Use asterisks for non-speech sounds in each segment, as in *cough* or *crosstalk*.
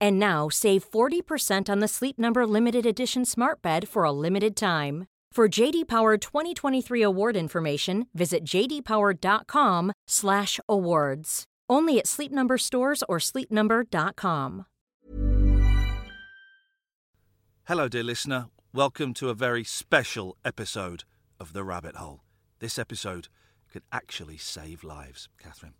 And now save 40% on the Sleep Number limited edition Smart Bed for a limited time. For JD Power 2023 award information, visit jdpower.com/awards. Only at Sleep Number stores or sleepnumber.com. Hello, dear listener. Welcome to a very special episode of The Rabbit Hole. This episode could actually save lives, Catherine.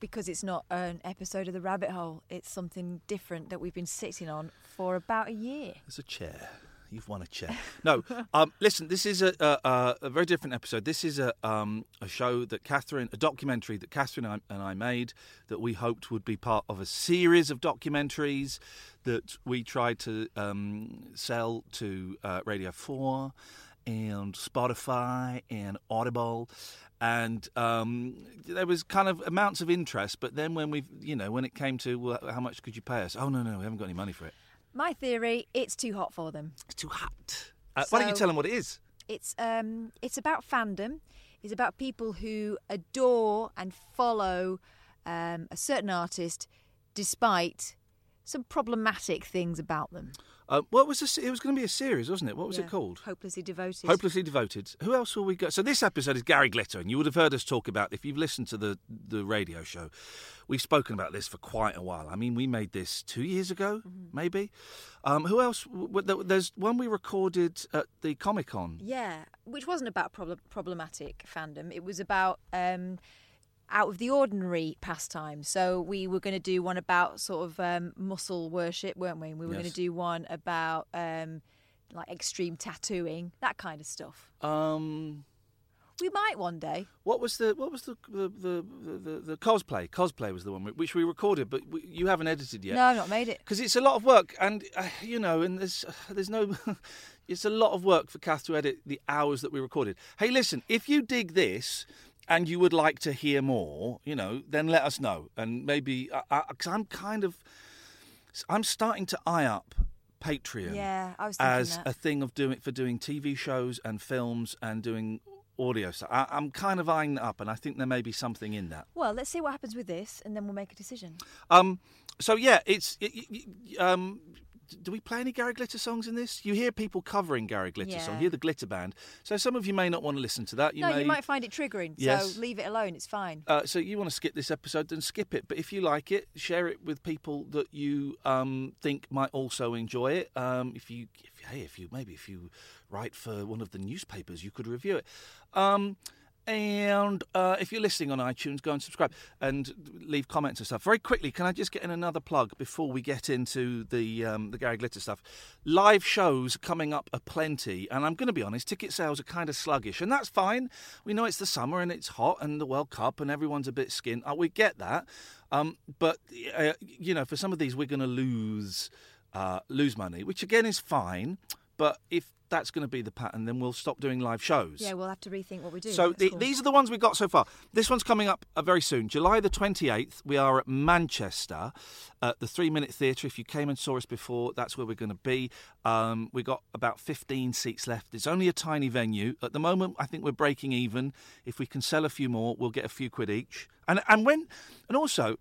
Because it's not an episode of the rabbit hole. It's something different that we've been sitting on for about a year. There's a chair. You've won a chair. No, *laughs* um, listen. This is a, a, a very different episode. This is a um, a show that Catherine, a documentary that Catherine and I, and I made that we hoped would be part of a series of documentaries that we tried to um, sell to uh, Radio Four and Spotify and Audible. And um, there was kind of amounts of interest, but then when we, you know, when it came to well, how much could you pay us? Oh no, no, we haven't got any money for it. My theory: it's too hot for them. It's too hot. Uh, why don't you tell them what it is? It's um, it's about fandom. It's about people who adore and follow um, a certain artist, despite some problematic things about them. Uh, what was this? It was going to be a series, wasn't it? What was Yeah. it called? Hopelessly devoted. Hopelessly devoted. Who else will we go? So this episode is Gary Glitter, and you would have heard us talk about if you've listened to the the radio show. We've spoken about this for quite a while. I mean, we made this two years ago, Mm-hmm. maybe. Um, who else? W- w- there- There's one we recorded at the Comic Con. Yeah, which wasn't about prob- problematic fandom. It was about um, out of the ordinary pastime. So we were going to do one about sort of um, muscle worship, weren't we? We were going to do one about um, like extreme tattooing, that kind of stuff. Um, We might one day. what was the what was the the the, the, the, cosplay? Cosplay was the one which we recorded, but you haven't edited yet. No, I've not made it. because it's a lot of work, and uh, you know, and there's *sighs* there's no, *laughs* it's a lot of work for Kath to edit the hours that we recorded. Hey, listen, if you dig this and you would like to hear more, you know, then let us know, and maybe because I'm kind of, I'm starting to eye up Patreon Yeah, I was thinking as that. a thing of doing for doing TV shows and films and doing audio stuff. I, I'm kind of eyeing that up, and I think there may be something in that. Well, let's see what happens with this, and then we'll make a decision. Um, so yeah, it's it, it- it- um. Do we play any Gary Glitter songs in this? You hear people covering Gary Glitter songs. Yeah. You hear the Glitter Band. So some of you may not want to listen to that. You no, may, you might find it triggering. Yes. So leave it alone. It's fine. Uh, so you want to skip this episode, then skip it. But if you like it, share it with people that you um, think might also enjoy it. Um, if you, if, hey, if you maybe if you write for one of the newspapers, you could review it. Um, and uh, if you're listening on iTunes, go and subscribe and leave comments and stuff. Very quickly, can I just get in another plug before we get into the um, the Gary Glitter stuff? Live shows coming up aplenty, and I'm going to be honest, ticket sales are kind of sluggish, and that's fine. We know it's the summer and it's hot and the World Cup, and everyone's a bit skint. Uh, we get that, um, but uh, you know, for some of these, we're going to lose uh, lose money, which again is fine. But if that's going to be the pattern, then we'll stop doing live shows. Yeah, we'll have to rethink what we do. So the, cool. these are the ones we've got so far. This one's coming up uh, very soon, July the 28th. We are at Manchester at the Three Minute Theatre. If you came and saw us before, that's where we're going to be. Um, we got about 15 seats left. It's only a tiny venue at the moment. I think we're breaking even. If we can sell a few more, we'll get a few quid each. And and when and also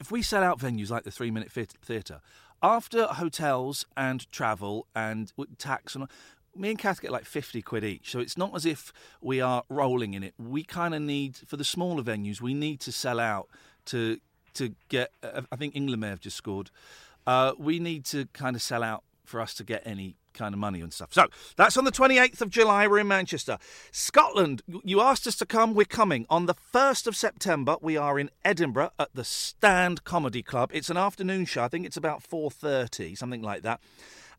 if we sell out venues like the Three Minute Theatre, after hotels and travel and tax and me and Kath get like 50 quid each. So it's not as if we are rolling in it. We kind of need, for the smaller venues, we need to sell out to to get. Uh, I think England may have just scored. Uh, we need to kind of sell out for us to get any kind of money and stuff. So that's on the 28th of July. We're in Manchester. Scotland, you asked us to come. We're coming. On the 1st of September, we are in Edinburgh at the Stand Comedy Club. It's an afternoon show. I think it's about 4.30, something like that.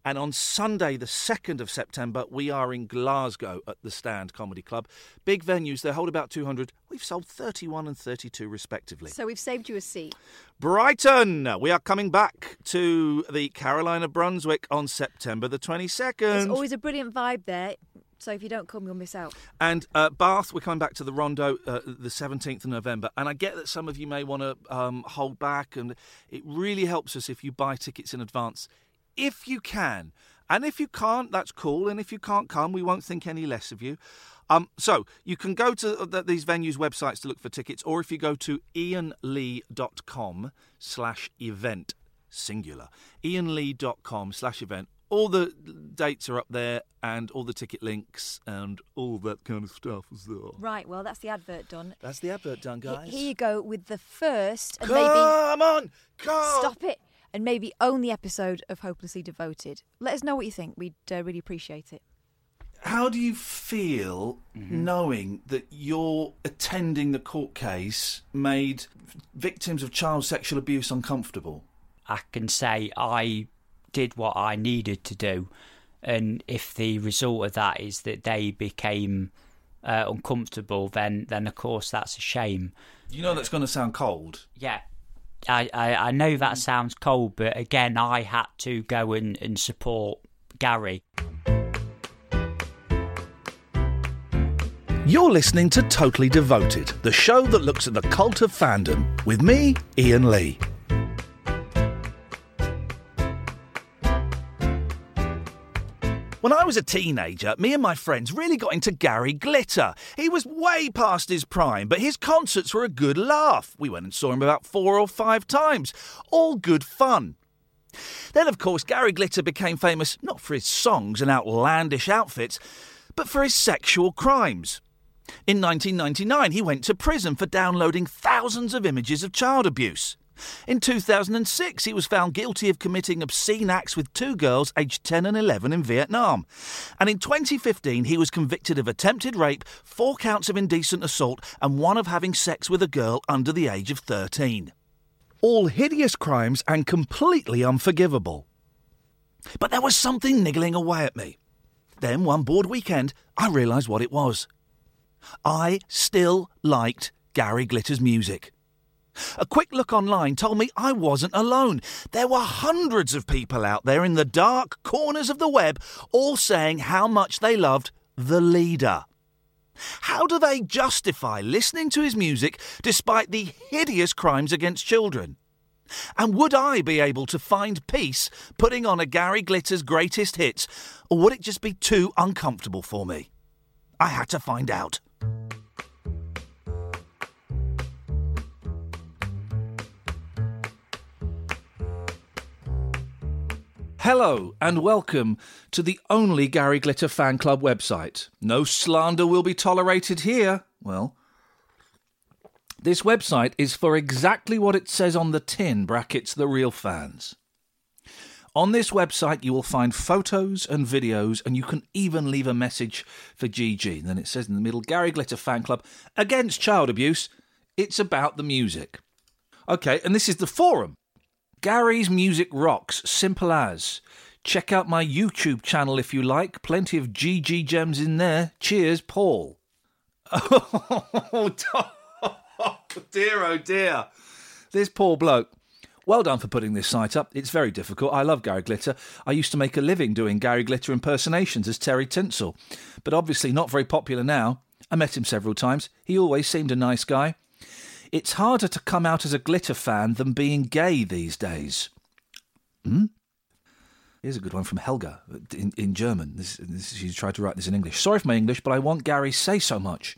And on Sunday, the 2nd of September, we are in Glasgow at the Stand Comedy Club. Big venues, they hold about 200. We've sold 31 and 32 respectively. So we've saved you a seat. Brighton, we are coming back to the Caroline of Brunswick on September the 22nd. There's always a brilliant vibe there. So if you don't come, you'll miss out. And uh, Bath, we're coming back to the Rondo uh, the 17th of November. And I get that some of you may want to um, hold back, and it really helps us if you buy tickets in advance if you can. And if you can't, that's cool. And if you can't come, we won't think any less of you. Um, so you can go to uh, these venues' websites to look for tickets, or if you go to iainlee.com slash event, singular, iainlee.com slash event, all the dates are up there and all the ticket links and all that kind of stuff as well. Right, well, that's the advert done. That's the advert done, guys. Here you go with the first and come maybe. Come on! Come! Stop it! And maybe only episode of Hopelessly Devoted. Let us know what you think. We'd uh, really appreciate it. How do you feel mm-hmm. knowing that you're attending the court case made victims of child sexual abuse uncomfortable? I can say I did what I needed to do, and if the result of that is that they became uh, uncomfortable, then then of course that's a shame. You know that's going to sound cold. Yeah, I, I, I know that mm. sounds cold, but again, I had to go and, and support Gary. You're listening to Totally Devoted, the show that looks at the cult of fandom, with me, Iain Lee. When I was a teenager, me and my friends really got into Gary Glitter. He was way past his prime, but his concerts were a good laugh. We went and saw him about four or five times. All good fun. Then, of course, Gary Glitter became famous not for his songs and outlandish outfits, but for his sexual crimes. In 1999, he went to prison for downloading thousands of images of child abuse. In 2006, he was found guilty of committing obscene acts with two girls aged 10 and 11 in Vietnam. And in 2015, he was convicted of attempted rape, four counts of indecent assault, and one of having sex with a girl under the age of 13. All hideous crimes and completely unforgivable. But there was something niggling away at me. Then, one bored weekend, I realised what it was. I still liked Gary Glitter's music. A quick look online told me I wasn't alone. There were hundreds of people out there in the dark corners of the web all saying how much they loved the leader. How do they justify listening to his music despite the hideous crimes against children? And would I be able to find peace putting on a Gary Glitter's greatest hits, or would it just be too uncomfortable for me? I had to find out. Hello and welcome to the only Gary Glitter fan club website. No slander will be tolerated here. Well, this website is for exactly what it says on the tin brackets the real fans. On this website, you will find photos and videos, and you can even leave a message for GG. And then it says in the middle Gary Glitter Fan Club against child abuse. It's about the music. Okay, and this is the forum. Gary's Music Rocks, simple as. Check out my YouTube channel if you like. Plenty of GG gems in there. Cheers, Paul. *laughs* Oh, dear, oh dear. This poor bloke. Well done for putting this site up. It's very difficult. I love Gary Glitter. I used to make a living doing Gary Glitter impersonations as Terry Tinsel, but obviously not very popular now. I met him several times. He always seemed a nice guy. It's harder to come out as a glitter fan than being gay these days. Hmm? Here's a good one from Helga in, in German. This, this, she tried to write this in English. Sorry for my English, but I want Gary say so much.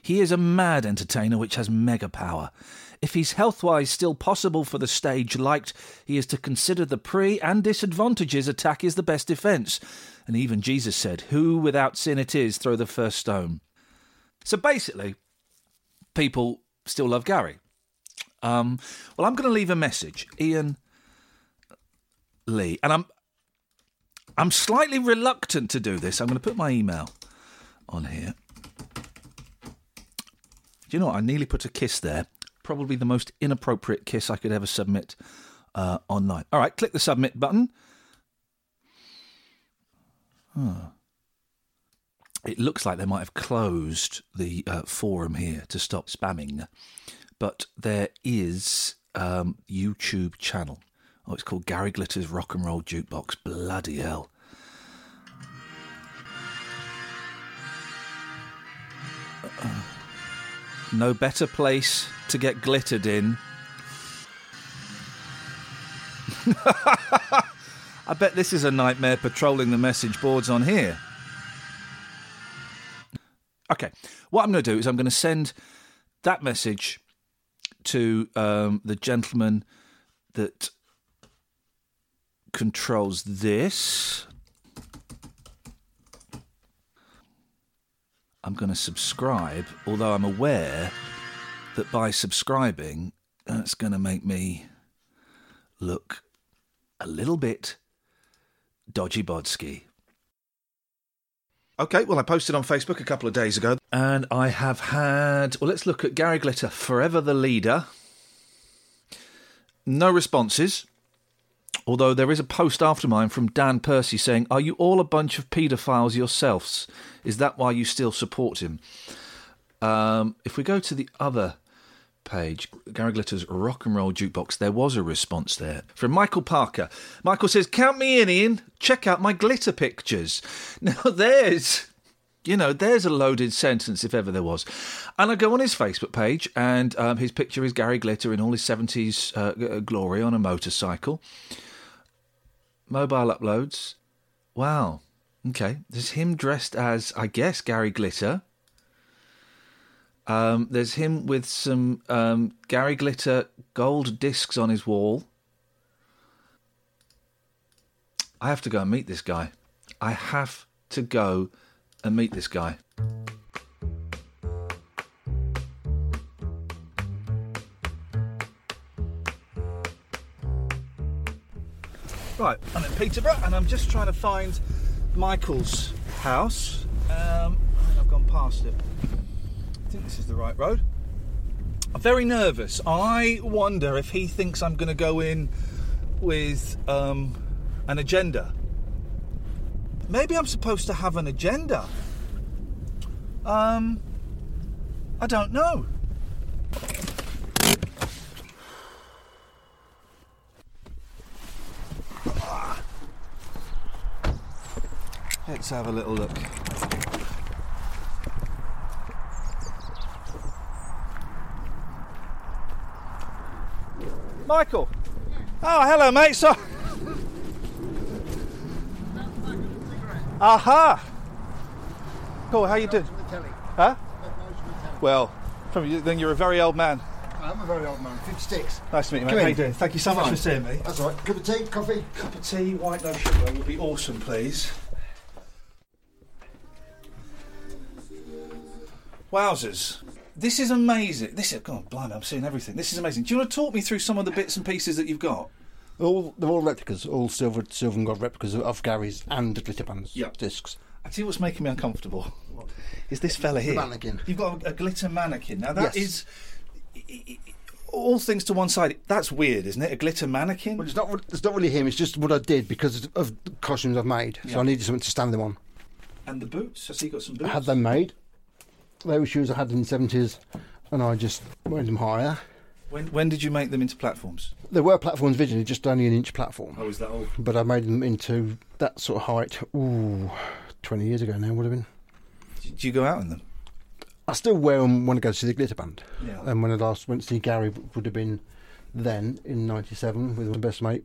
He is a mad entertainer which has mega power. If he's health-wise still possible for the stage liked, he is to consider the pre and disadvantages attack is the best defence. And even Jesus said, Who without sin it is, throw the first stone. So basically, people still love Gary. Um, well, I'm going to leave a message, Iain Lee, and I'm I'm slightly reluctant to do this. I'm going to put my email on here. Do you know what? I nearly put a kiss there. Probably the most inappropriate kiss I could ever submit uh, online. All right, click the submit button. Huh. It looks like they might have closed the uh, forum here to stop spamming, but there is um, YouTube channel. Oh, it's called Gary Glitter's Rock and Roll Jukebox. Bloody hell. Uh, no better place to get glittered in. *laughs* I bet this is a nightmare patrolling the message boards on here. Okay, what I'm going to do is I'm going to send that message to um, the gentleman that controls this. I'm going to subscribe, although I'm aware that by subscribing, that's going to make me look a little bit dodgy bodsky. Okay, well, I posted on Facebook a couple of days ago, and I have had. Well, let's look at Gary Glitter, Forever the Leader. No responses, although there is a post after mine from Dan Percy saying, Are you all a bunch of paedophiles yourselves? Is that why you still support him? Um, if we go to the other page, Gary Glitter's Rock and Roll Jukebox, there was a response there from Michael Parker. Michael says, Count me in, Iain. Check out my glitter pictures. *laughs* Now, there's. You know, there's a loaded sentence if ever there was. And I go on his Facebook page, and um, his picture is Gary Glitter in all his 70s uh, glory on a motorcycle. Mobile uploads. Wow. Okay. There's him dressed as, I guess, Gary Glitter. Um, there's him with some um, Gary Glitter gold discs on his wall. I have to go and meet this guy. I have to go and meet this guy. Right, I'm in Peterborough and I'm just trying to find Michael's house. Um, I've gone past it. Think this is the right road. I'm very nervous. I wonder if he thinks I'm going to go in with um, an agenda. Maybe I'm supposed to have an agenda. Um, I don't know. Let's have a little look. Michael. Oh, hello, mate. So. Aha. Cool. How you doing? Huh? Well, you, then you're a very old man. I'm a very old man, 56. Nice to meet you, mate. How you doing? Thank you so much for seeing me. That's all right. Cup of tea, coffee. Cup of tea, white no sugar would be awesome, please. Wowzers. This is amazing. This is, God, blimey, I'm seeing everything. This is amazing. Do you want to talk me through some of the bits and pieces that you've got? All they're all replicas, all silver, silver and gold replicas of Gary's and glitter bands Yeah. discs. I see what's making me uncomfortable. Is this fella here? mannequin. You've got a, a glitter mannequin. Now that Yes. is, all things to one side. That's weird, isn't it? A glitter mannequin. Well, it's not. It's not really him. It's just what I did because of the costumes I've made. Yeah. So I needed something to stand them on. And the boots. I see you got some boots. I had them made. They were shoes I had in the seventies, and I just made them higher. When when did you make them into platforms? They were platforms originally, just only an inch platform, Oh, is that all? but I made them into that sort of height. Ooh, 20 years ago now would have been. Do do you go out in them? I still wear them when I go to see the glitter band. Yeah. And when I last went to see Gary, would have been then in '97 with my best mate.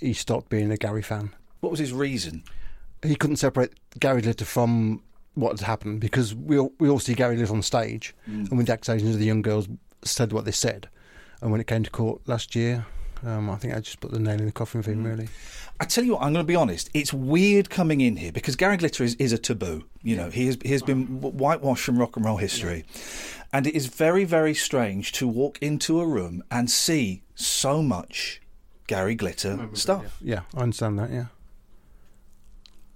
He stopped being a Gary fan. What was his reason? He couldn't separate Gary Glitter from what had happened because we all, we all see Gary Glitter on stage, Mm. and with the accusations of the young girls said what they said, and when it came to court last year, um, I think I just put the nail in the coffin for him. Mm. Really, I tell you what, I'm going to be honest. It's weird coming in here because Gary Glitter is, is a taboo. You know, he has he has been whitewashed from rock and roll history, and it is very very strange to walk into a room and see so much Gary Glitter stuff. yeah, I understand that. Yeah,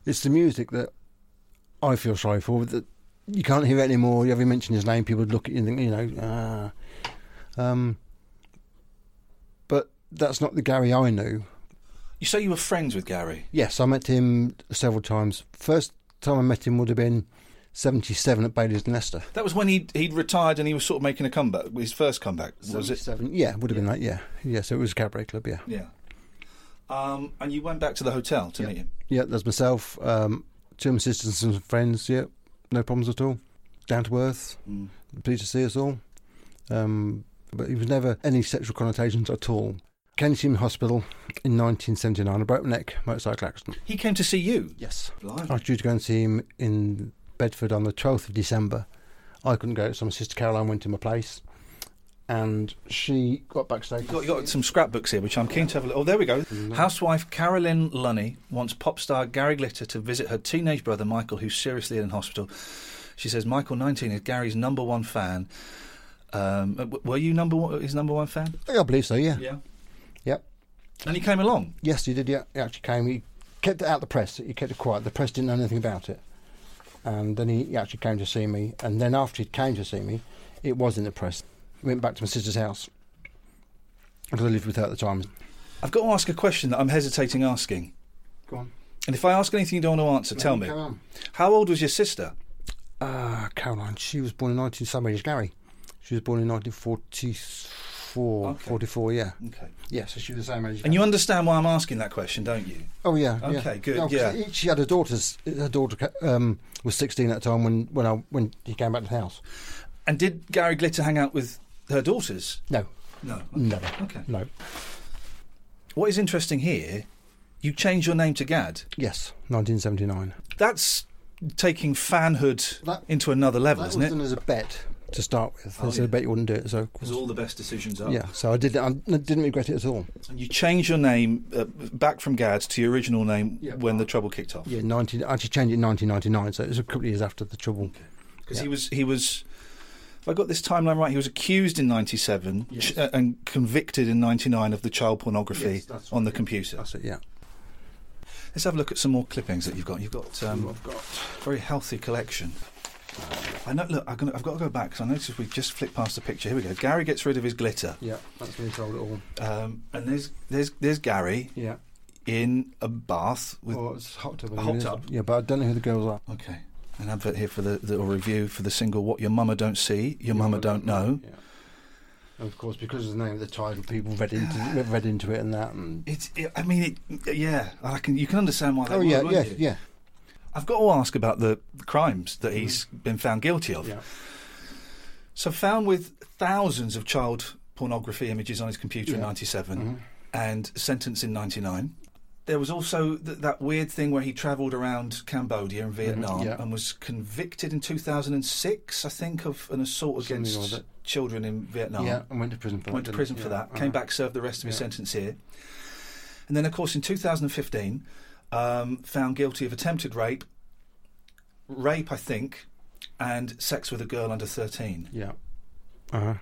it's the music that I feel sorry for. That you can't hear it anymore. You ever mention his name, people would look at you and think, you know, ah. Um, but that's not the Gary I knew. You say you were friends with Gary. Yes, I met him several times. First time I met him would have been 77 at Bailey's in Leicester. That was when he'd, he'd retired and he was sort of making a comeback. His first comeback, was it? 77, Yeah, would have been that, yeah. Yeah, so it was a cabaret club, yeah. Yeah. Um, and you went back to the hotel to meet him. Yeah, there's myself, um, of sisters and friends, yeah, no problems at all. Down to earth, Mm. pleased to see us all. Um, but he was never any sexual connotations at all. Came to see him in hospital in 1979, a broke neck motorcycle accident. He came to see you. Yes. Blimey. I was due to go and see him in Bedford on the 12th of December. I couldn't go, so my sister Caroline went to my place, and she got backstage. You've got, you got some scrapbooks here, which I'm keen to have a look. Oh, there we go. Housewife Carolyn Lunny wants pop star Gary Glitter to visit her teenage brother Michael, who's seriously in hospital. She says Michael, 19, is Gary's number one fan. Um, uh, w- were you number one, his number one fan? I believe so, yeah. Yeah. Yep. And he came along. Yes, he did. Yeah, he actually came. He kept it out of the press. He kept it quiet. The press didn't know anything about it. And then he, he actually came to see me. And then after he came to see me, it was in the press. We went back to my sister's house because I lived with her at the time. I've got to ask a question that I'm hesitating asking. Go on. And if I ask anything you don't want to answer, tell me. Come on. How old was your sister? Uh, Caroline. She was born in 19... Same age as Gary. She was born in 1944. Okay. 44, yeah. Okay. Yeah, so she was the same age And you understand why I'm asking that question, don't you? Oh yeah. yeah. Okay, good, No, 'cause yeah. he- She had a daughters. Her daughter um, was 16 at the time when when I when he came back to the house. And did Gary Glitter hang out with her daughters? No, No. never. Okay. No. What is interesting here, you changed your name to Gadd. Yes, 1979. That's taking fanhood That- into another level, that isn't was it? done as a bet to start with. Oh, I said, yeah. I bet you wouldn't do it. So Because all the best decisions are. yeah, so I did. I didn't regret it at all. And you changed your name uh, back from Gadd to your original name Yeah. when the trouble kicked off. Yeah, 19. I actually changed it in 1999. So it was a couple of years after the trouble. Because Yeah. he was he was. If I got this timeline right, he was accused in '97 Yes. ch- uh, and convicted in '99 of the child pornography Yes, on the computer. That's it. Yeah. Let's have a look at some more clippings that you've got. You've got um, I've got. a very healthy collection. I know. Look, gonna, I've got to go back because I noticed we've just flicked past the picture. Here we go. Gary gets rid of his glitter, Yeah, that's when he sold it all. um, and there's there's there's Gary Yeah. in a bath with. oh, it's hot tub. a hot tub? Yeah, but I don't know who the girls are. Okay, an advert here for the, the review for the single "What Your Mama Don't See, Your Mama Don't Know." Yeah. And of course, because of the name of the title, people read into *sighs* read into it and that. And It's. It, I mean, it, yeah. I can. You can understand why. They oh would, yeah, yeah, you? yeah, I've got to ask about the crimes that he's been found guilty of. yeah. So found with thousands of child pornography images on his computer in Yeah. '97 Mhm. and sentenced in '99. There was also th- that weird thing where he travelled around Cambodia and Vietnam Mm-hmm. yeah. and was convicted in 2006, I think, of an assault Something against children in Vietnam. Yeah, and went to prison for Went that. to prison for Yeah, that. uh-huh. Came back, served the rest of his sentence here. And then, of course, in 2015, um, found guilty of attempted rape, rape, I think, and sex with a girl under 13. Yeah. Uh-huh.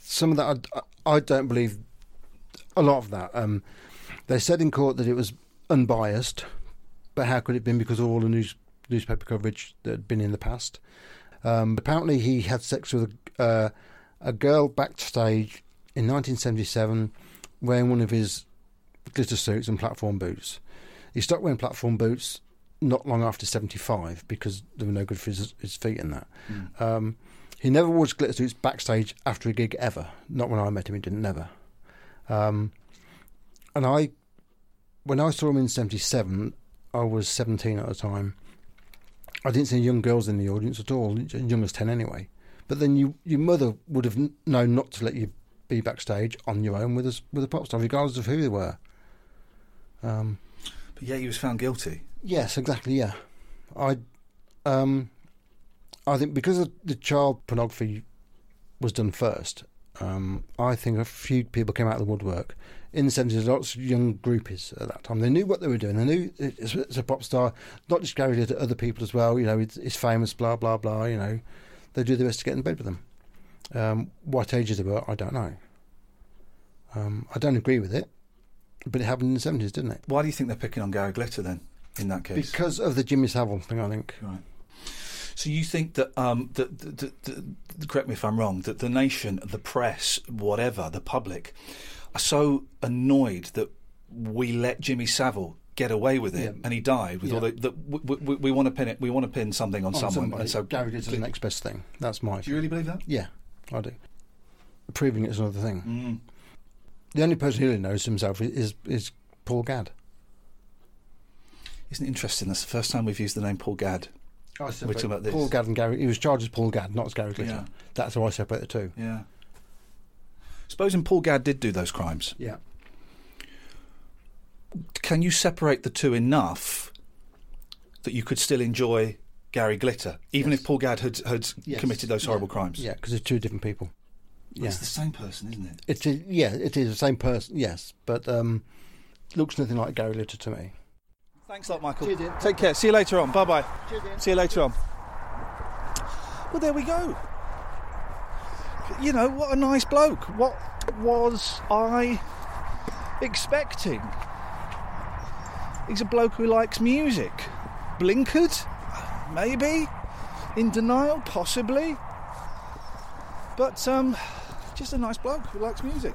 Some of that, I, I don't believe. A lot of that. Um, they said in court that it was unbiased, but how could it have been because of all the news, newspaper coverage that had been in the past? Um, apparently, he had sex with a, uh, a girl backstage in 1977 wearing one of his glitter suits and platform boots. He stopped wearing platform boots not long after 75 because they were no good for his, his feet in that. Um, he never wore glitter suits backstage after a gig ever. Not when I met him, he didn't never. Um, and I, when I saw him in '77, I was 17 at the time. I didn't see any young girls in the audience at all, young as 10 anyway. But then you, your mother would have known not to let you be backstage on your own with a, with a pop star, regardless of who they were. Um, But yeah, he was found guilty. Yes, exactly. Yeah, I, um, I think because of the child pornography was done first. Um, I think a few people came out of the woodwork in the seventies. Lots of young groupies at that time. They knew what they were doing. They knew it's, it's a pop star, not just Gary it, other people as well. You know, it's, it's famous. Blah blah blah. You know, they do their best to get in bed with them. Um, what ages they were, I don't know. Um, I don't agree with it, but it happened in the seventies, didn't it? Why do you think they're picking on Gary Glitter then? in that case? Because of the Jimmy Savile thing, I think. Right. So you think that, um, that, that, correct me if I'm wrong, that the nation, the press, whatever, the public, are so annoyed that we let Jimmy Savile get away with it, Yeah. and he died with all the. the we, we, we want to pin it. We want to pin something on, On someone, somebody. and so Gary Glitter's the next best thing. That's my. Do you really believe that? Yeah, I do. Proving it's another thing. Mm. The only person who really knows himself is is Paul Gadd. Isn't it interesting? That's the first time we've used the name Paul Gadd. I We're talking about this. Paul Gadd and Gary. He was charged as Paul Gadd, not as Gary Glitter. Yeah. That's how I separate the two. Yeah. Supposing Paul Gadd did do those crimes, Yeah. can you separate the two enough that you could still enjoy Gary Glitter, even Yes. if Paul Gadd had, had Yes. committed those horrible Yeah. crimes? Yeah, because they're two different people. Well, Yeah. It's the same person, isn't it? It is, yeah, it is the same person, yes, but um, looks nothing like Gary Glitter to me. Thanks a lot, Michael. Cheers, Take care. See you later on. Bye bye. See you later on. Well, there we go. You know, what a nice bloke. What was I expecting? He's a bloke who likes music. Blinkered? Maybe. In denial? Possibly. But, um, just a nice bloke who likes music.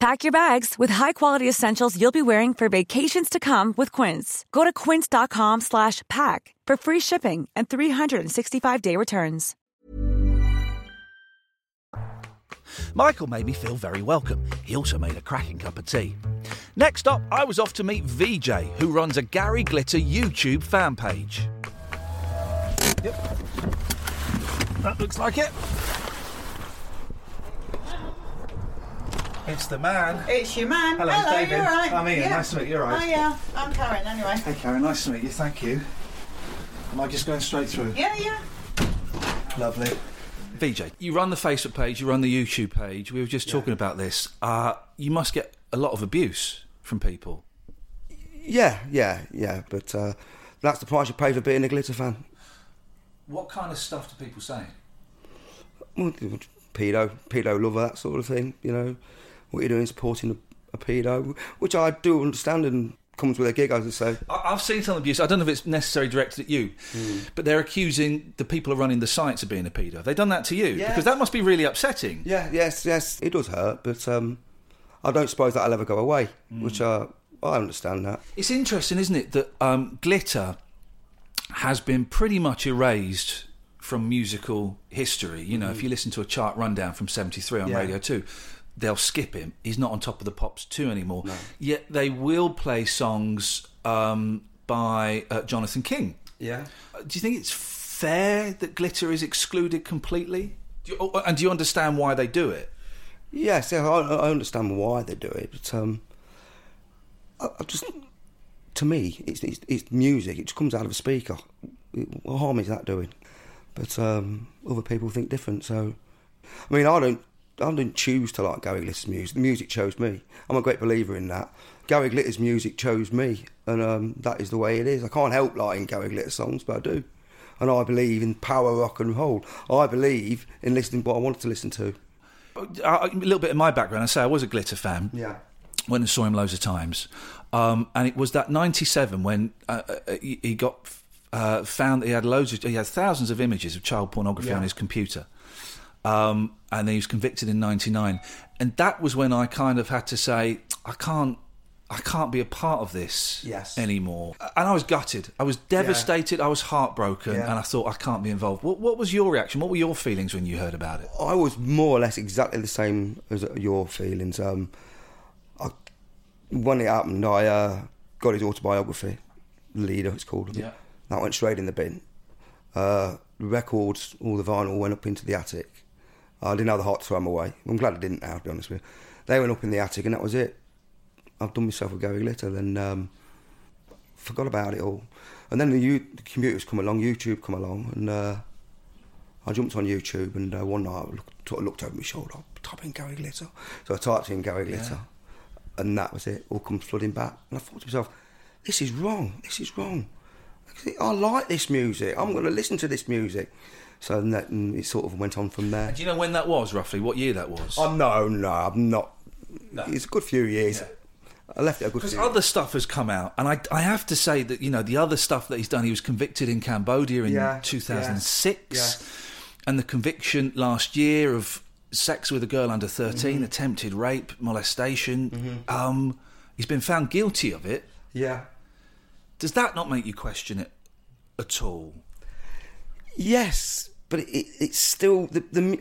Pack your bags with high-quality essentials you'll be wearing for vacations to come with Quince. Go to quince.com slash pack for free shipping and 365-day returns. Michael made me feel very welcome. He also made a cracking cup of tea. Next up, I was off to meet VJ, who runs a Gary Glitter YouTube fan page. Yep. That looks like it. It's the man. It's your man. Hello, Hello David. You're right. I'm Iain. Nice to meet you. You're right. Oh yeah, I'm Karen. Anyway. Hey Karen, nice to meet you. Thank you. Am I just going straight through? Yeah, yeah. Lovely. VJ, you run the Facebook page, you run the YouTube page. We were just talking about this. Uh, you must get a lot of abuse from people. Yeah, yeah, yeah. But uh, that's the price you pay for being a glitter fan. What kind of stuff do people say? Well, pedo, pedo lover, that sort of thing. You know, what you're doing supporting a, a pedo, which I do understand and comes with a gig, as I say. I- I've seen some abuse. I don't know if it's necessarily directed at you, but they're accusing the people who are running the sites of being a pedo. Have they done that to you? Yeah. Because that must be really upsetting. Yeah, yes, yes, it does hurt, but um, I don't suppose that'll ever go away. Which uh, I understand that. It's interesting, isn't it, that um, glitter has been pretty much erased from musical history. You know, if you listen to a chart rundown from 73 on Yeah. Radio 2, they'll skip him. He's not on top of the Pops 2 anymore. Yet they will play songs um, by uh, Jonathan King. Yeah. Uh, Do you think it's fair that glitter is excluded completely? Do you, oh, and do you understand why they do it? Yes, yeah, I, I understand why they do it, but um, I, I just to me, it's, it's it's music. It just comes out of a speaker. What harm is that doing? But um, other people think different. So, I mean, I don't I didn't choose to like Gary Glitter's music. The music chose me. I'm a great believer in that. Gary Glitter's music chose me, and um, that is the way it is. I can't help liking Gary Glitter songs, but I do. And I believe in power rock and roll. I believe in listening what I wanted to listen to. Uh, a little bit of my background. I say I was a Glitter fan. Yeah. Went and saw him loads of times, um, and it was that '97 when uh, uh, he he got uh, found. He had loads of, he had thousands of images of child pornography Yeah. on his computer, um, and he was convicted in '99. And that was when I kind of had to say, I can't. I can't be a part of this Yes. anymore. And I was gutted. I was devastated. I was heartbroken. Yeah. And I thought, I can't be involved. What, what was your reaction? What were your feelings when you heard about it? I was more or less exactly the same as your feelings. Um, I, when it happened, I uh, got his autobiography, Leader, it's called. Yeah. That went straight in the bin. Uh, the records, all the vinyl went up into the attic. I didn't have the heart to throw them away. I'm glad I didn't now, to be honest with you. They went up in the attic, and that was it. I've done myself with Gary Glitter, and um, forgot about it all. And then the, U- the computers come along, YouTube come along, and uh, I jumped on YouTube, and uh, one night I looked, sort of looked over my shoulder, type in Gary Glitter. So I typed in Gary Glitter, and that was it. All comes flooding back, and I thought to myself, "This is wrong. This is wrong. I like this music. I'm going to listen to this music." So and that, and it sort of went on from there. Do you know when that was, roughly? What year that was? Oh no, no, I'm not. It's a good few years. Yeah. I left it a good Because other stuff has come out, and I, I have to say that you know the other stuff that he's done. He was convicted in Cambodia in Yeah, 2006, and the conviction last year of sex with a girl under 13, Mm-hmm. attempted rape, molestation. Um, he's been found guilty of it. yeah. Does that not make you question it at all? Yes, but it, it, it's still the, the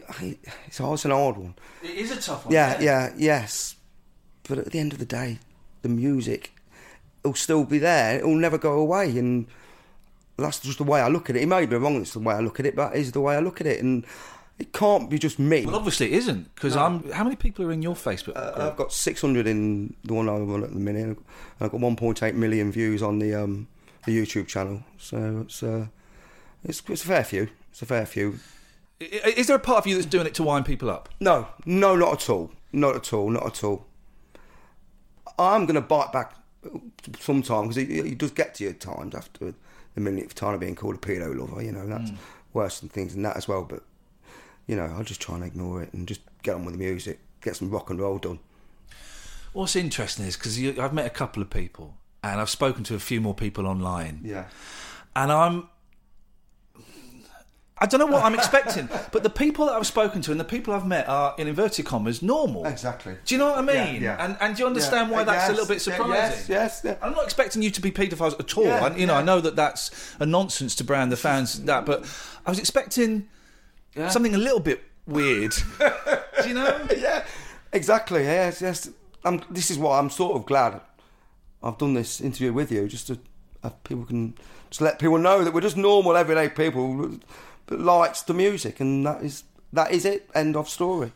it's, it's an odd one. It is a tough one. Yeah, yeah, yes. But at the end of the day, the music will still be there. It will never go away, and that's just the way I look at it. It may be wrong. It's the way I look at it, but it is the way I look at it, and it can't be just me. Well, obviously it isn't because I'm. How many people are in your Facebook Uh. I've got 600 in the one I'm on at the minute, and I've got 1.8 million views on the um, the YouTube channel. So it's uh, it's, it's a fair few. It's a fair few. Is there a part of you that's doing it to wind people up? No, no, not at all. Not at all. Not at all. I'm going to bite back sometime because he, he does get to you at times after the minute of time of being called a pedo lover. You know, that's hmm. worse than things than that as well. But you know, I'll just try and ignore it and just get on with the music, get some rock and roll done. What's interesting is because I've met a couple of people and I've spoken to a few more people online. Yeah. and I'm. I don't know what I'm *laughs* expecting, but the people that I've spoken to and the people I've met are, in inverted commas, normal. Exactly. Do you know what I mean? yeah. And and do you understand Yeah, why uh, that's a little bit yeah, surprising? yes, yes, yeah. I'm not expecting you to be paedophiles at all. Yeah, and, you know, yeah. I know that that's a nonsense to brand the fans that, but I was expecting something a little bit weird. *laughs* do you know? yeah, exactly. Yes, yes. I'm, this is why I'm sort of glad I've done this interview with you, just to have people can just let people know that we're just normal, everyday people that likes the music, and that is that is it. End of story.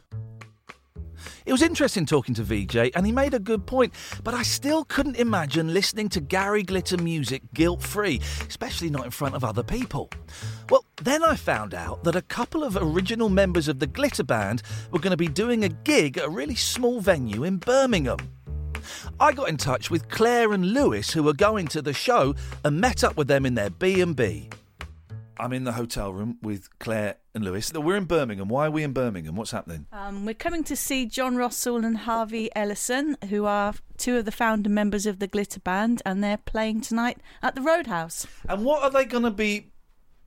It was interesting talking to VJ, and he made a good point, but I still couldn't imagine listening to Gary Glitter music guilt free, especially not in front of other people. Well, then I found out that a couple of original members of the Glitter Band were going to be doing a gig at a really small venue in Birmingham. I got in touch with Claire and Lewis, who were going to the show, and met up with them in their B&B. I'm in the hotel room with Claire and Lewis. We're in Birmingham. Why are we in Birmingham? What's happening? Um, we're coming to see John Rossall and Harvey Ellison, who are two of the founder members of the Glitter Band, and they're playing tonight at the Roadhouse. And what are they going to be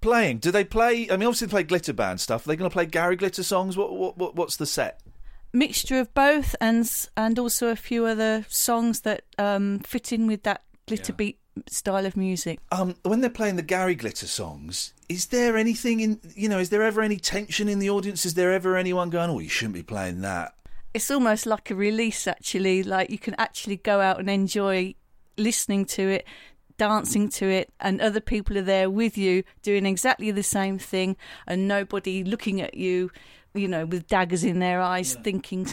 playing? Do they play? I mean, obviously they play glitter band stuff. Are they going to play Gary Glitter songs? What, what, what what's the set? Mixture of both, and and also a few other songs that um, fit in with that glitter beat style of music. Um, when they're playing the Gary Glitter songs, is there anything in you know? Is there ever any tension in the audience? Is there ever anyone going, "Oh, you shouldn't be playing that"? It's almost like a release, actually. Like you can actually go out and enjoy listening to it, dancing to it, and other people are there with you doing exactly the same thing, and nobody looking at you, you know, with daggers in their eyes, thinking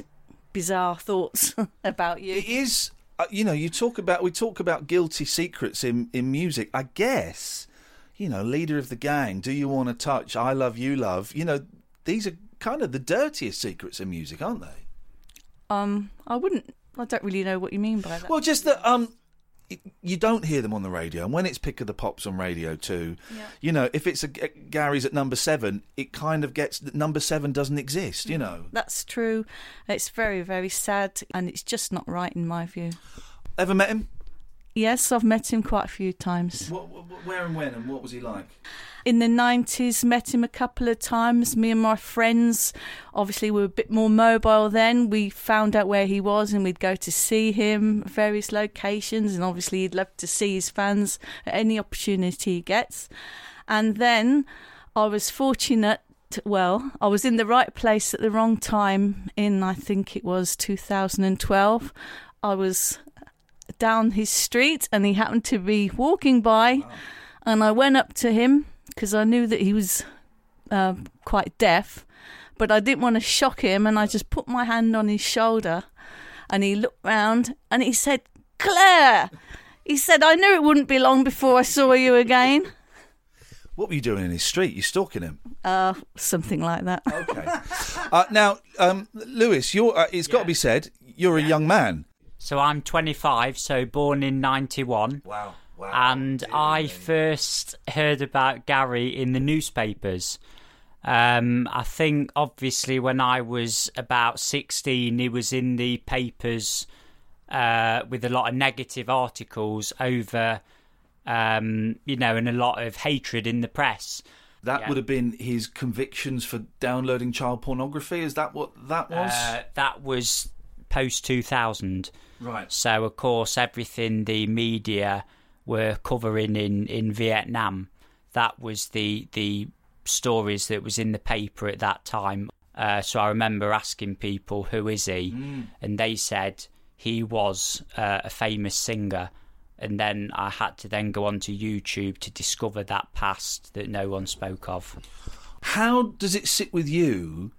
bizarre thoughts *laughs* about you. It is. Uh, you know, you talk about we talk about guilty secrets in in music. I guess, you know, leader of the gang. Do you want to touch? I love you, love. You know, these are kind of the dirtiest secrets in music, aren't they? Um, I wouldn't. I don't really know what you mean by that. Well, just that um, you don't hear them on the radio, and when it's Pick of the Pops on Radio Two, Yeah. you know, if it's a G- Gary's at number seven, it kind of gets that number seven doesn't exist. You mm, know, That's true. It's very, very sad, and it's just not right in my view. ever met him? Yes, I've met him quite a few times. What, where and when, and what was he like? In the 90s, met him a couple of times. Me and my friends, obviously, we were a bit more mobile then. We found out where he was and we'd go to see him at various locations. And obviously, he'd love to see his fans at any opportunity he gets. And then I was fortunate. Well, I was in the right place at the wrong time in, I think it was 2012. I was down his street and he happened to be walking by and I went up to him because I knew that he was uh, quite deaf but I didn't want to shock him and I just put my hand on his shoulder and he looked round and he said Claire he said I knew it wouldn't be long before I saw you again *laughs* What were you doing in his street? You stalking him? uh, something like that Okay. uh, now, um, Lewis, you're. Uh, it's got to be said, you're a young man. So I'm 25, so born in 91. Wow. Wow. And I first heard about Gary in the newspapers. Um, I think, obviously, when I was about 16, he was in the papers uh, with a lot of negative articles over, um, you know, and a lot of hatred in the press. That Yeah. would have been his convictions for downloading child pornography. Is that what that was? Uh, that was post 2000. Right. So, of course, everything the media were covering in, in Vietnam, that was the the stories that was in the paper at that time. Uh, so I remember asking people, "Who is he?" and they said he was uh, a famous singer. And then I had to then go onto YouTube to discover that past that no one spoke of. How does it sit with you?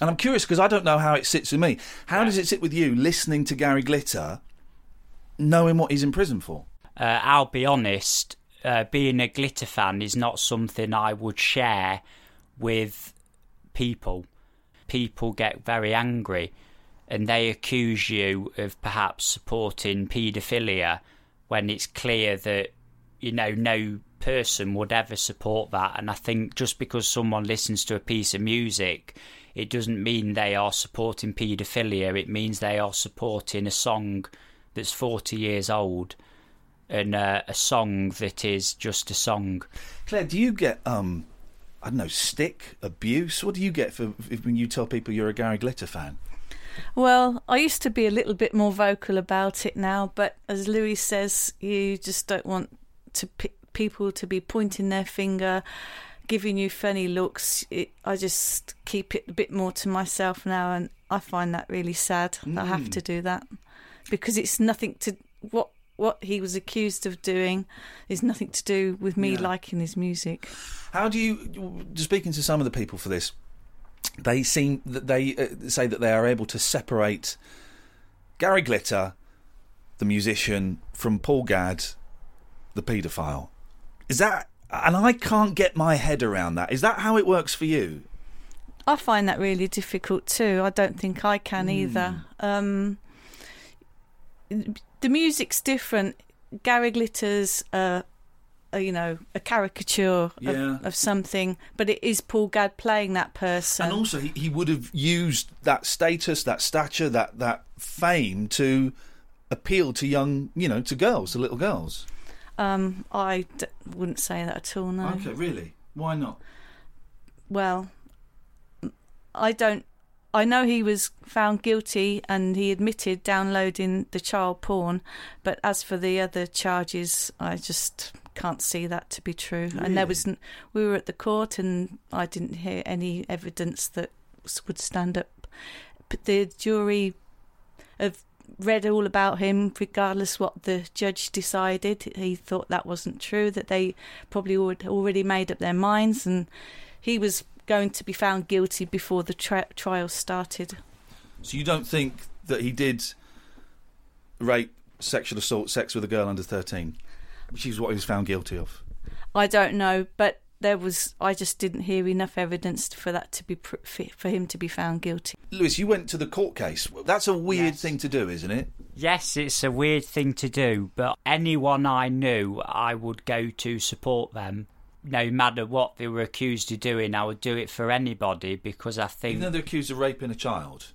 And I'm curious because I don't know how it sits with me. How does it sit with you listening to Gary Glitter, knowing what he's in prison for? uh, I'll be honest, uh, being a glitter fan is not something I would share with people. People get very angry and they accuse you of perhaps supporting paedophilia when it's clear that, you know, no person would ever support that. And I think just because someone listens to a piece of music, it doesn't mean they are supporting paedophilia. It means they are supporting a song that's 40 years old and uh, a song that is just a song. Claire, do you get um, I don't know, stick abuse? What do you get for if, when you tell people you're a Gary Glitter fan? Well, I used to be a little bit more vocal about it now, but as Lewis says, you just don't want to p- people to be pointing their finger, giving you funny looks. It, I just keep it a bit more to myself now, and I find that really sad. that I have to do that because it's nothing to what what he was accused of doing is nothing to do with me Yeah. liking his music. How do you, speaking to some of the people for this, they seem that they uh, say that they are able to separate Gary Glitter, the musician, from Paul Gadd, the paedophile. Is that, and I can't get my head around that. Is that how it works for you? I find that really difficult too. I don't think I can either. Um, the music's different. Gary Glitter's, uh, a, you know, a caricature Yeah. of, of something, but it is Paul Gadd playing that person. And also, he, he would have used that status, that stature, that that fame to appeal to young, you know, to girls, to little girls. Um, I d- wouldn't say that at all. No. Okay, really? Why not? Well, I don't. I know he was found guilty and he admitted downloading the child porn, but as for the other charges, I just can't see that to be true. And there was, n- we were at the court and I didn't hear any evidence that would stand up. But the jury have read all about him, regardless what the judge decided. He thought that wasn't true, that they probably already already made up their minds, and he was going to be found guilty before the tri- trial started. So you don't think that he did rape, sexual assault, sex with a girl under thirteen, which is what he was found guilty of? I don't know, but there was I just didn't hear enough evidence for that to be for him to be found guilty. Lewis, you went to the court case. That's a weird Yes. thing to do, isn't it? Yes, it's a weird thing to do, but anyone I knew, I would go to support them. No matter what they were accused of doing, I would do it for anybody because I think Even though they're accused of raping a child.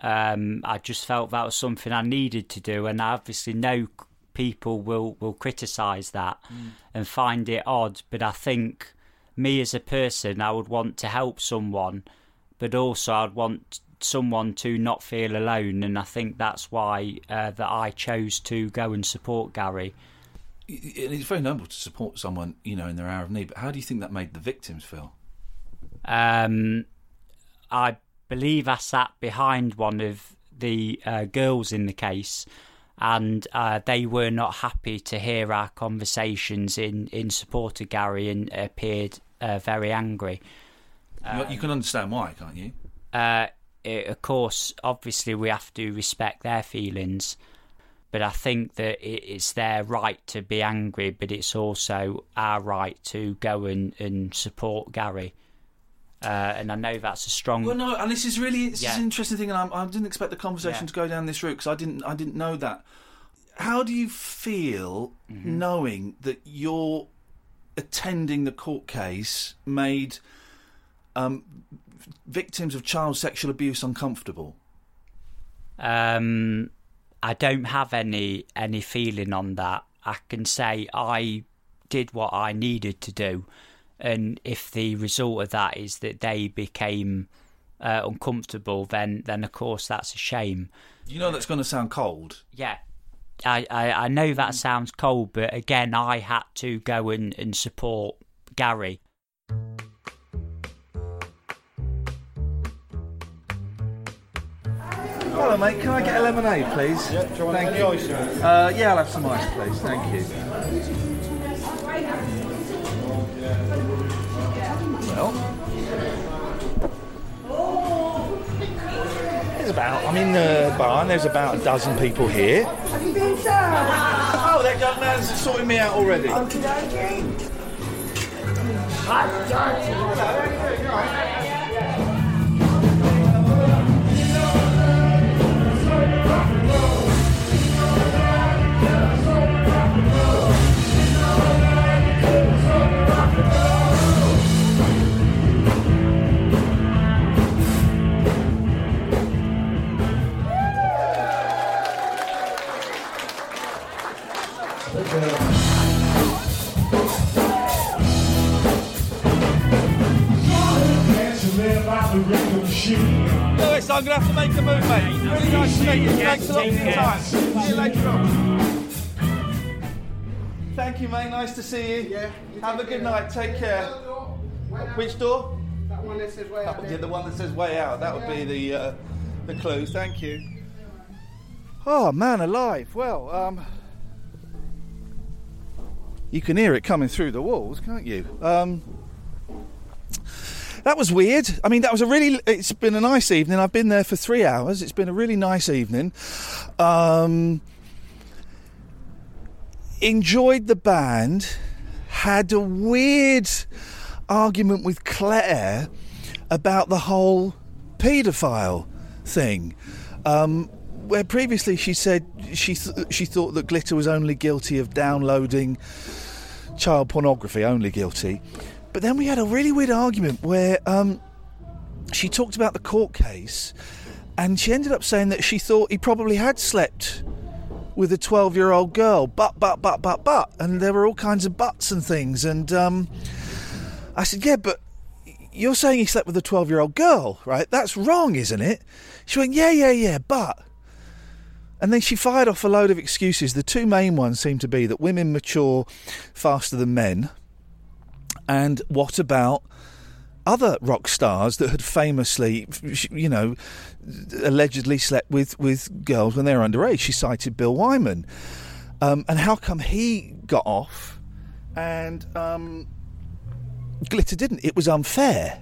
um, I just felt that was something I needed to do, and I obviously know c- people will will criticise that and find it odd. But I think me as a person, I would want to help someone, but also I'd want someone to not feel alone, and I think that's why uh, that I chose to go and support Gary. It's very noble to support someone, you know, in their hour of need. But how do you think that made the victims feel? Um, I believe I sat behind one of the uh, girls in the case, and uh, they were not happy to hear our conversations in, in support of Gary and appeared uh, very angry. You- you can understand why, can't you? Uh, it, of course, obviously, we have to respect their feelings, but I think that it, it's their right to be angry, but it's also our right to go and, and support Gary. Uh, and I know that's a strong. Well, no, and this is really this is an interesting thing, and I, I didn't expect the conversation Yeah. to go down this route because I didn't I didn't know that. How do you feel Mm-hmm. knowing that you're attending the court case made um, victims of child sexual abuse uncomfortable? Um, I don't have any any feeling on that. I can say I did what I needed to do, and if the result of that is that they became uh, uncomfortable, then then of course that's a shame. You know that's going to sound cold. Yeah. I, I, I know that sounds cold, but again, I had to go and, and support Gary. Hello, mate. Can I get a lemonade, please? Yeah, do you want Thank any ice? Uh, yeah, I'll have some ice, please. Thank you. Well, there's about. I'm in the barn. There's about a dozen people here. Have you been, sir? Oh, that young man's sorting me out already. Dokie. Lewis, I'm going to have to make a move, mate. Really nice to meet you. Thanks a lot for your time. See you later on. Thank you, mate. Nice to see you. Yeah. Have a good night. Take care. Which door? That one that says way out Yeah, the one that says way out. That would be the uh, the clue. Thank you. Oh man, alive. Well, um, you can hear it coming through the walls, can't you? Um, that was weird. I mean, that was a really. It's been a nice evening. I've been there for three hours. It's been a really nice evening. Um, enjoyed the band. Had a weird argument with Claire about the whole paedophile thing. Um, where previously she said she th- she thought that Glitter was only guilty of downloading child pornography, only guilty. But then we had a really weird argument where um, she talked about the court case, and she ended up saying that she thought he probably had slept with a 12 year old girl, but, but, but, but, but. And there were all kinds of buts and things. And um, I said, Yeah, but you're saying he slept with a 12 year old girl, right? That's wrong, isn't it? She went, Yeah, yeah, yeah, but. And then she fired off a load of excuses. The two main ones seem to be that women mature faster than men. And what about other rock stars that had famously, you know, allegedly slept with, with girls when they were underage? She cited Bill Wyman. Um, and how come he got off and um, Glitter didn't? It was unfair.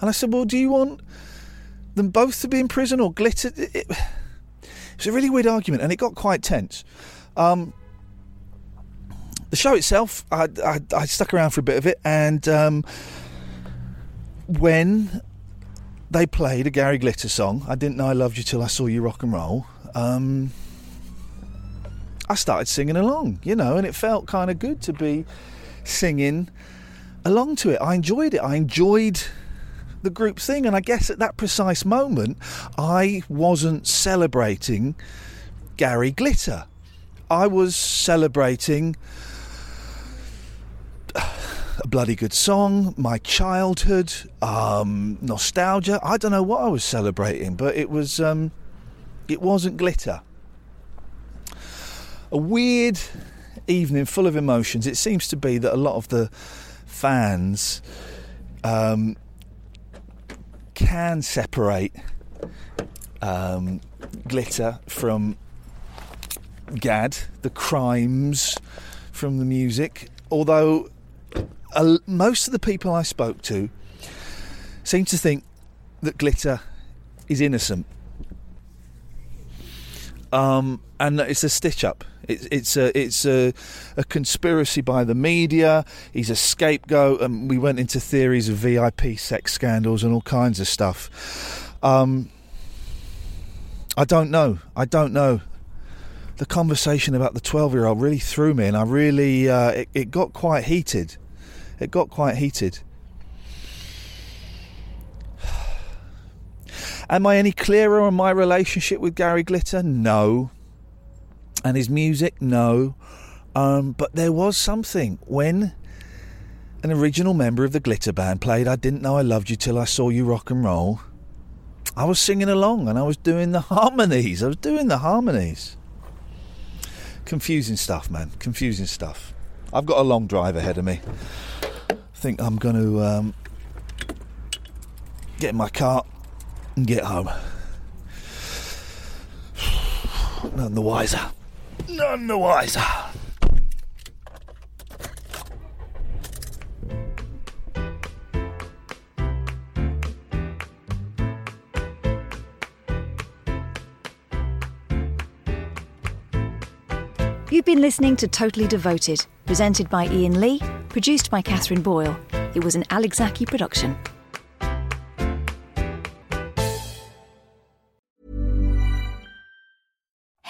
And I said, well, do you want them both to be in prison or Glitter? It, it, it a really weird argument and it got quite tense. Um, the show itself, I, I, I stuck around for a bit of it, and um, when they played a Gary Glitter song, I didn't know I loved you till I saw you rock and roll. Um, I started singing along, you know, and it felt kind of good to be singing along to it. I enjoyed it. I enjoyed the group thing, and I guess at that precise moment, I wasn't celebrating Gary Glitter. I was celebrating a bloody good song, my childhood, um, nostalgia. I don't know what I was celebrating, but it was um, it wasn't glitter. A weird evening full of emotions. It seems to be that a lot of the fans um, can separate um, glitter from Gadd, the crimes from the music. Although uh, most of the people I spoke to seem to think that glitter is innocent. Um, and it's a stitch up. It's it's a it's a, a conspiracy by the media. He's a scapegoat, and we went into theories of VIP sex scandals and all kinds of stuff. Um, I don't know. I don't know. The conversation about the twelve-year-old really threw me, and I really uh, it, it got quite heated. It got quite heated. Am I any clearer on my relationship with Gary Glitter? No. And his music? No. Um, but there was something when an original member of the Glitter Band played I Didn't Know I Loved You Till I Saw You Rock and Roll. I was singing along and I was doing the harmonies. I was doing the harmonies. Confusing stuff, man. Confusing stuff. I've got a long drive ahead of me. I think I'm going to um, get in my car and get home. None the wiser. None the wiser. You've been listening to Totally Devoted, presented by Iain Lee, produced by Catherine Boyle. It was an Alex Zaki production.